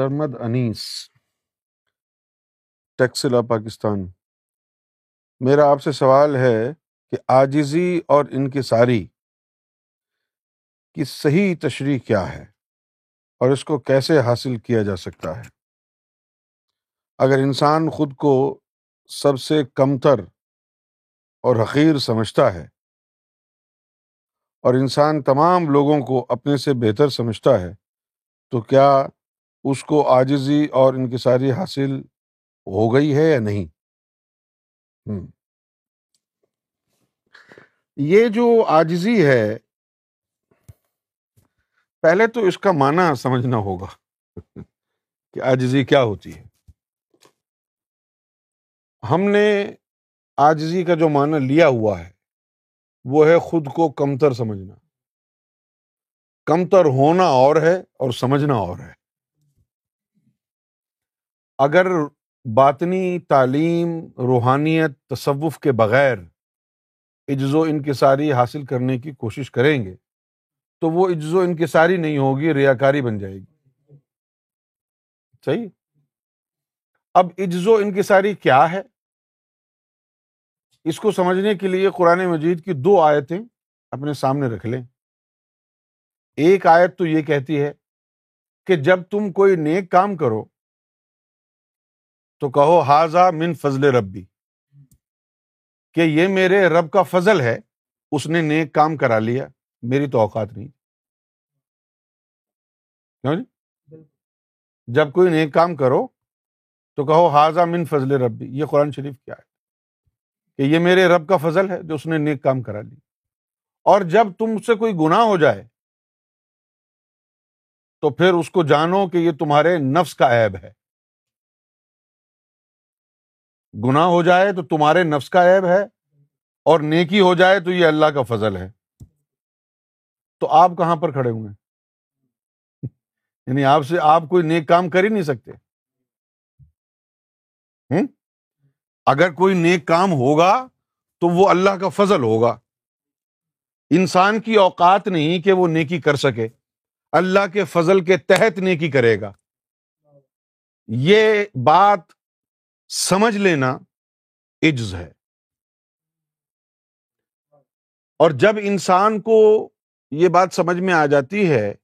سرمد انیس، ٹیکسلا، پاکستان۔ میرا آپ سے سوال ہے کہ آجزی اور انکساری کی صحیح تشریح کیا ہے اور اس کو کیسے حاصل کیا جا سکتا ہے؟ اگر انسان خود کو سب سے کمتر اور حقیر سمجھتا ہے اور انسان تمام لوگوں کو اپنے سے بہتر سمجھتا ہے، تو کیا اس کو آجزی اور انکساری حاصل ہو گئی ہے یا نہیں؟ یہ جو آجزی ہے، پہلے تو اس کا معنی سمجھنا ہوگا کہ آجزی کیا ہوتی ہے۔ ہم نے آجزی کا جو معنی لیا ہوا ہے، وہ ہے خود کو کمتر سمجھنا۔ کمتر ہونا اور ہے اور سمجھنا اور ہے۔ اگر باطنی تعلیم، روحانیت، تصوف کے بغیر عجز و انکساری حاصل کرنے کی کوشش کریں گے، تو وہ عجز و انکساری نہیں ہوگی، ریاکاری بن جائے گی۔ صحیح؟ اب عجز و انکساری کیا ہے؟ اس کو سمجھنے کے لیے قرآن مجید کی دو آیتیں اپنے سامنے رکھ لیں۔ ایک آیت تو یہ کہتی ہے کہ جب تم کوئی نیک کام کرو تو کہو حاضہ من فضل ربی. کہ یہ میرے رب کا فضل ہے اس نے نیک کام کرا لیا میری تو اوقات نہیں۔ کیوں جی؟ جب کوئی نیک کام کرو تو کہو حاضہ من فضل ربی. یہ قرآن شریف کیا ہے؟ کہ یہ میرے رب کا فضل ہے جو اس نے نیک کام کرا لی اور جب تم سے کوئی گناہ ہو جائے تو پھر اس کو جانو کہ یہ تمہارے نفس کا عیب ہے۔ گنا ہو جائے تو تمہارے نفس کا عیب ہے اور نیکی ہو جائے تو یہ اللہ کا فضل ہے۔ تو آپ کہاں پر کھڑے ہوئے یعنی آپ سے آپ کوئی نیک کام کر ہی نہیں سکتے۔ اگر کوئی نیک کام ہوگا تو وہ اللہ کا فضل ہوگا۔ انسان کی اوقات نہیں کہ وہ نیکی کر سکے۔ اللہ کے فضل کے تحت نیکی کرے گا۔ یہ بات سمجھ لینا عجز ہے۔ اور جب انسان کو یہ بات سمجھ میں آ جاتی ہے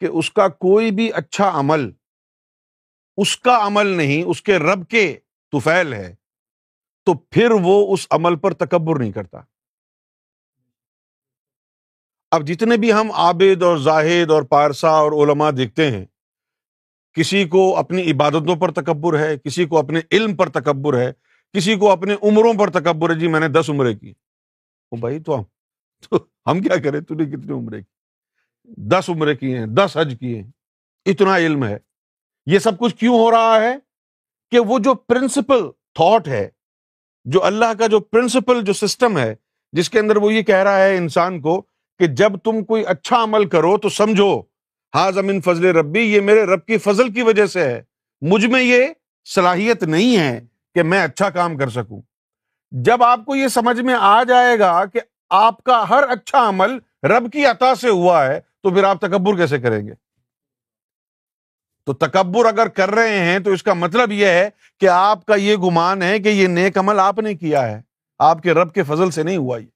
کہ اس کا کوئی بھی اچھا عمل، اس کا عمل نہیں، اس کے رب کے توفیل ہے، تو پھر وہ اس عمل پر تکبر نہیں کرتا۔ اب جتنے بھی ہم عابد اور زاہد اور پارسا اور علماء دیکھتے ہیں کسی کو اپنی عبادتوں پر تکبر ہے، کسی کو اپنے علم پر تکبر ہے، کسی کو اپنے عمروں پر تکبر ہے۔ جی میں نے دس عمرے کی۔ بھائی، تو ہم تو ہم کیا کریں؟ تو نے کتنی عمرے کی؟ دس عمرے کی ہیں، دس حج کیے ہیں۔ اتنا علم ہے۔ یہ سب کچھ کیوں ہو رہا ہے کہ وہ جو پرنسپل تھاٹ ہے، جو اللہ کا جو پرنسپل جو سسٹم ہے، جس کے اندر وہ یہ کہہ رہا ہے انسان کو کہ جب تم کوئی اچھا عمل کرو تو سمجھو۔ ہاں زمین فضل ربی، یہ میرے رب کی فضل کی وجہ سے ہے۔ مجھ میں یہ صلاحیت نہیں ہے کہ میں اچھا کام کر سکوں۔ جب آپ کو یہ سمجھ میں آ جائے گا کہ آپ کا ہر اچھا عمل رب کی عطا سے ہوا ہے، تو پھر آپ تکبر کیسے کریں گے؟ تو تکبر اگر کر رہے ہیں، تو اس کا مطلب یہ ہے کہ آپ کا یہ گمان ہے کہ یہ نیک عمل آپ نے کیا ہے۔ آپ کے رب کے فضل سے نہیں ہوا یہ۔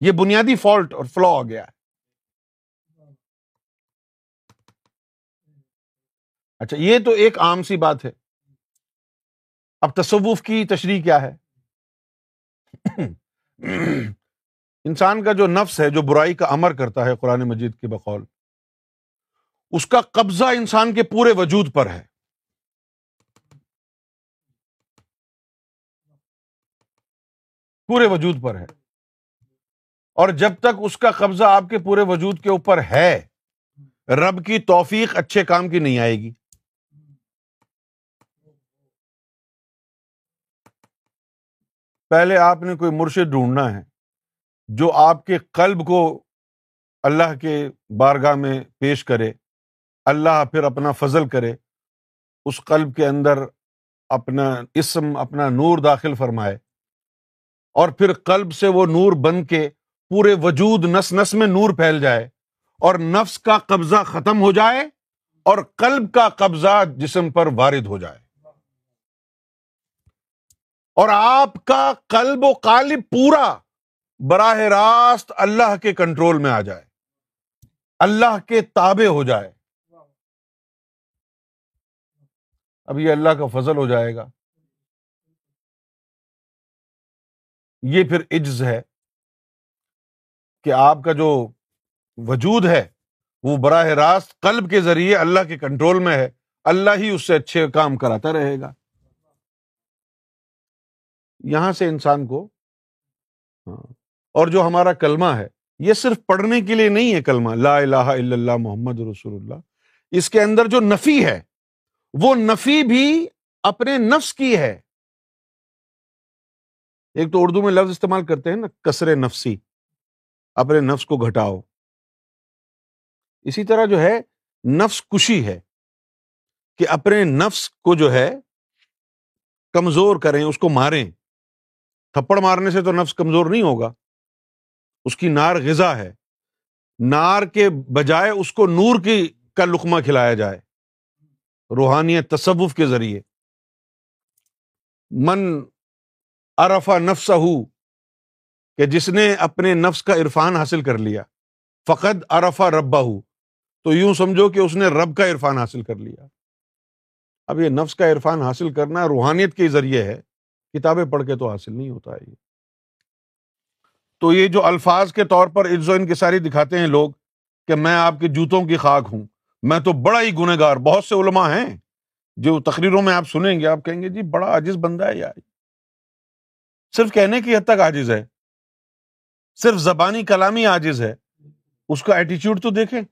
یہ بنیادی فالٹ اور فلو آ گیا ہے۔ اچھا یہ تو ایک عام سی بات ہے۔ اب تصوف کی تشریح کیا ہے؟ انسان کا جو نفس ہے، جو برائی کا امر کرتا ہے قرآن مجید کے بقول، اس کا قبضہ انسان کے پورے وجود پر ہے۔ پورے وجود پر ہے۔ اور جب تک اس کا قبضہ آپ کے پورے وجود کے اوپر ہے، رب کی توفیق اچھے کام کی نہیں آئے گی۔ پہلے آپ نے کوئی مرشد ڈھونڈنا ہے جو آپ کے قلب کو اللہ کے بارگاہ میں پیش کرے، اللہ پھر اپنا فضل کرے، اس قلب کے اندر اپنا اسم، اپنا نور داخل فرمائے اور پھر قلب سے وہ نور بن کے پورے وجود نس نس میں نور پھیل جائے اور نفس کا قبضہ ختم ہو جائے اور قلب کا قبضہ جسم پر وارد ہو جائے۔ اور آپ کا قلب و قالب پورا براہ راست اللہ کے کنٹرول میں آ جائے، اللہ کے تابع ہو جائے۔ اب یہ اللہ کا فضل ہو جائے گا۔ یہ پھر عجز ہے کہ آپ کا جو وجود ہے، وہ براہ راست قلب کے ذریعے اللہ کے کنٹرول میں ہے۔ اللہ ہی اس سے اچھے کام کراتا رہے گا۔ یہاں سے انسان کو ہاں اور جو ہمارا کلمہ ہے، یہ صرف پڑھنے کے لیے نہیں ہے کلمہ، لا الہ الا اللہ محمد رسول اللہ، اس کے اندر جو نفی ہے، وہ نفی بھی اپنے نفس کی ہے۔ ایک تو اردو میں لفظ استعمال کرتے ہیں نا، کسر نفسی، اپنے نفس کو گھٹاؤ۔ اسی طرح جو ہے، نفس کشی ہے، کہ اپنے نفس کو جو ہے، کمزور کریں، اس کو ماریں۔ تھپڑ مارنے سے تو نفس کمزور نہیں ہوگا۔ اس کی نار غذا ہے۔ نار کے بجائے اس کو نور کی کا لقمہ کھلایا جائے۔ روحانیت تصوف کے ذریعے۔ من ارفا نفس ہو کہ جس نے اپنے نفس کا عرفان حاصل کر لیا۔ فقط ارفا ربا ہو تو یوں سمجھو کہ اس نے رب کا عرفان حاصل کر لیا۔ اب یہ نفس کا عرفان حاصل کرنا روحانیت کے ذریعے ہے۔ کتابیں پڑھ کے تو حاصل نہیں ہوتا ہے یہ۔ تو یہ جو الفاظ کے طور پر عز و انکساری دکھاتے ہیں لوگ کہ میں آپ کے جوتوں کی خاک ہوں، میں تو بڑا ہی گنہ گار بہت سے علماء ہیں جو تقریروں میں آپ سنیں گے، آپ کہیں گے جی بڑا عاجز بندہ ہے یار۔ صرف کہنے کی حد تک عاجز ہے، صرف زبانی کلامی عاجز ہے۔ اس کا ایٹیچیوڈ تو دیکھیں۔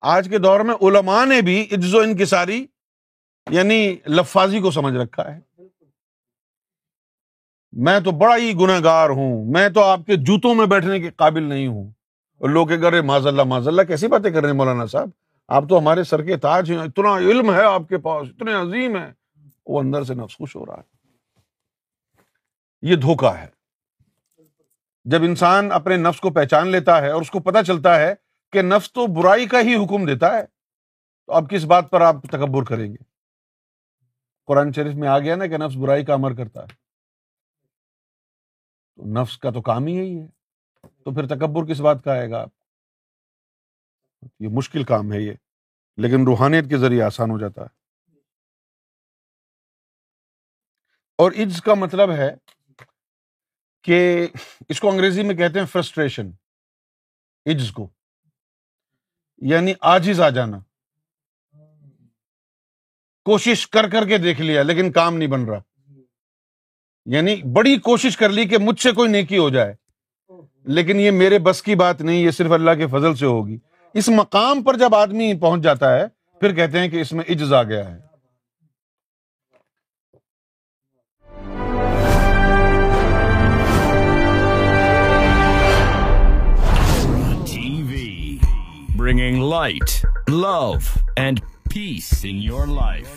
آج کے دور میں علماء نے بھی عز و انکساری یعنی لفاظی کو سمجھ رکھا ہے۔ میں تو بڑا ہی گنہ گار ہوں۔ میں تو آپ کے جوتوں میں بیٹھنے کے قابل نہیں ہوں۔ اور لوگ کہ ماض اللہ ماض اللہ، کیسی باتیں کر رہے ہیں مولانا صاحب؟ آپ تو ہمارے سر کے تاج ہیں، اتنا علم ہے آپ کے پاس، اتنے عظیم ہے وہ اندر سے نفس خوش ہو رہا ہے۔ یہ دھوکا ہے۔ جب انسان اپنے نفس کو پہچان لیتا ہے اور اس کو پتا چلتا ہے کہ نفس تو برائی کا ہی حکم دیتا ہے، تو اب کس بات پر آپ تکبر کریں گے؟ قرآن شریف میں آ گیا نا کہ نفس برائی کا امر کرتا ہے۔ تو نفس کا تو کام ہی یہی ہے۔ تو پھر تکبر کس بات کا آئے گا؟ آپ یہ مشکل کام ہے یہ۔ لیکن روحانیت کے ذریعے آسان ہو جاتا ہے۔ اور عز کا مطلب ہے کہ اس کو انگریزی میں کہتے ہیں فرسٹریشن عز کو۔ یعنی آجز آ جانا۔ کوشش کر کر کے دیکھ لیا، لیکن کام نہیں بن رہا۔ یعنی بڑی کوشش کر لی کہ مجھ سے کوئی نیکی ہو جائے۔ لیکن یہ میرے بس کی بات نہیں، یہ صرف اللہ کے فضل سے ہوگی۔ اس مقام پر جب آدمی پہنچ جاتا ہے، پھر کہتے ہیں کہ اس میں عجز آ گیا ہے۔ Bringing light love and peace in your life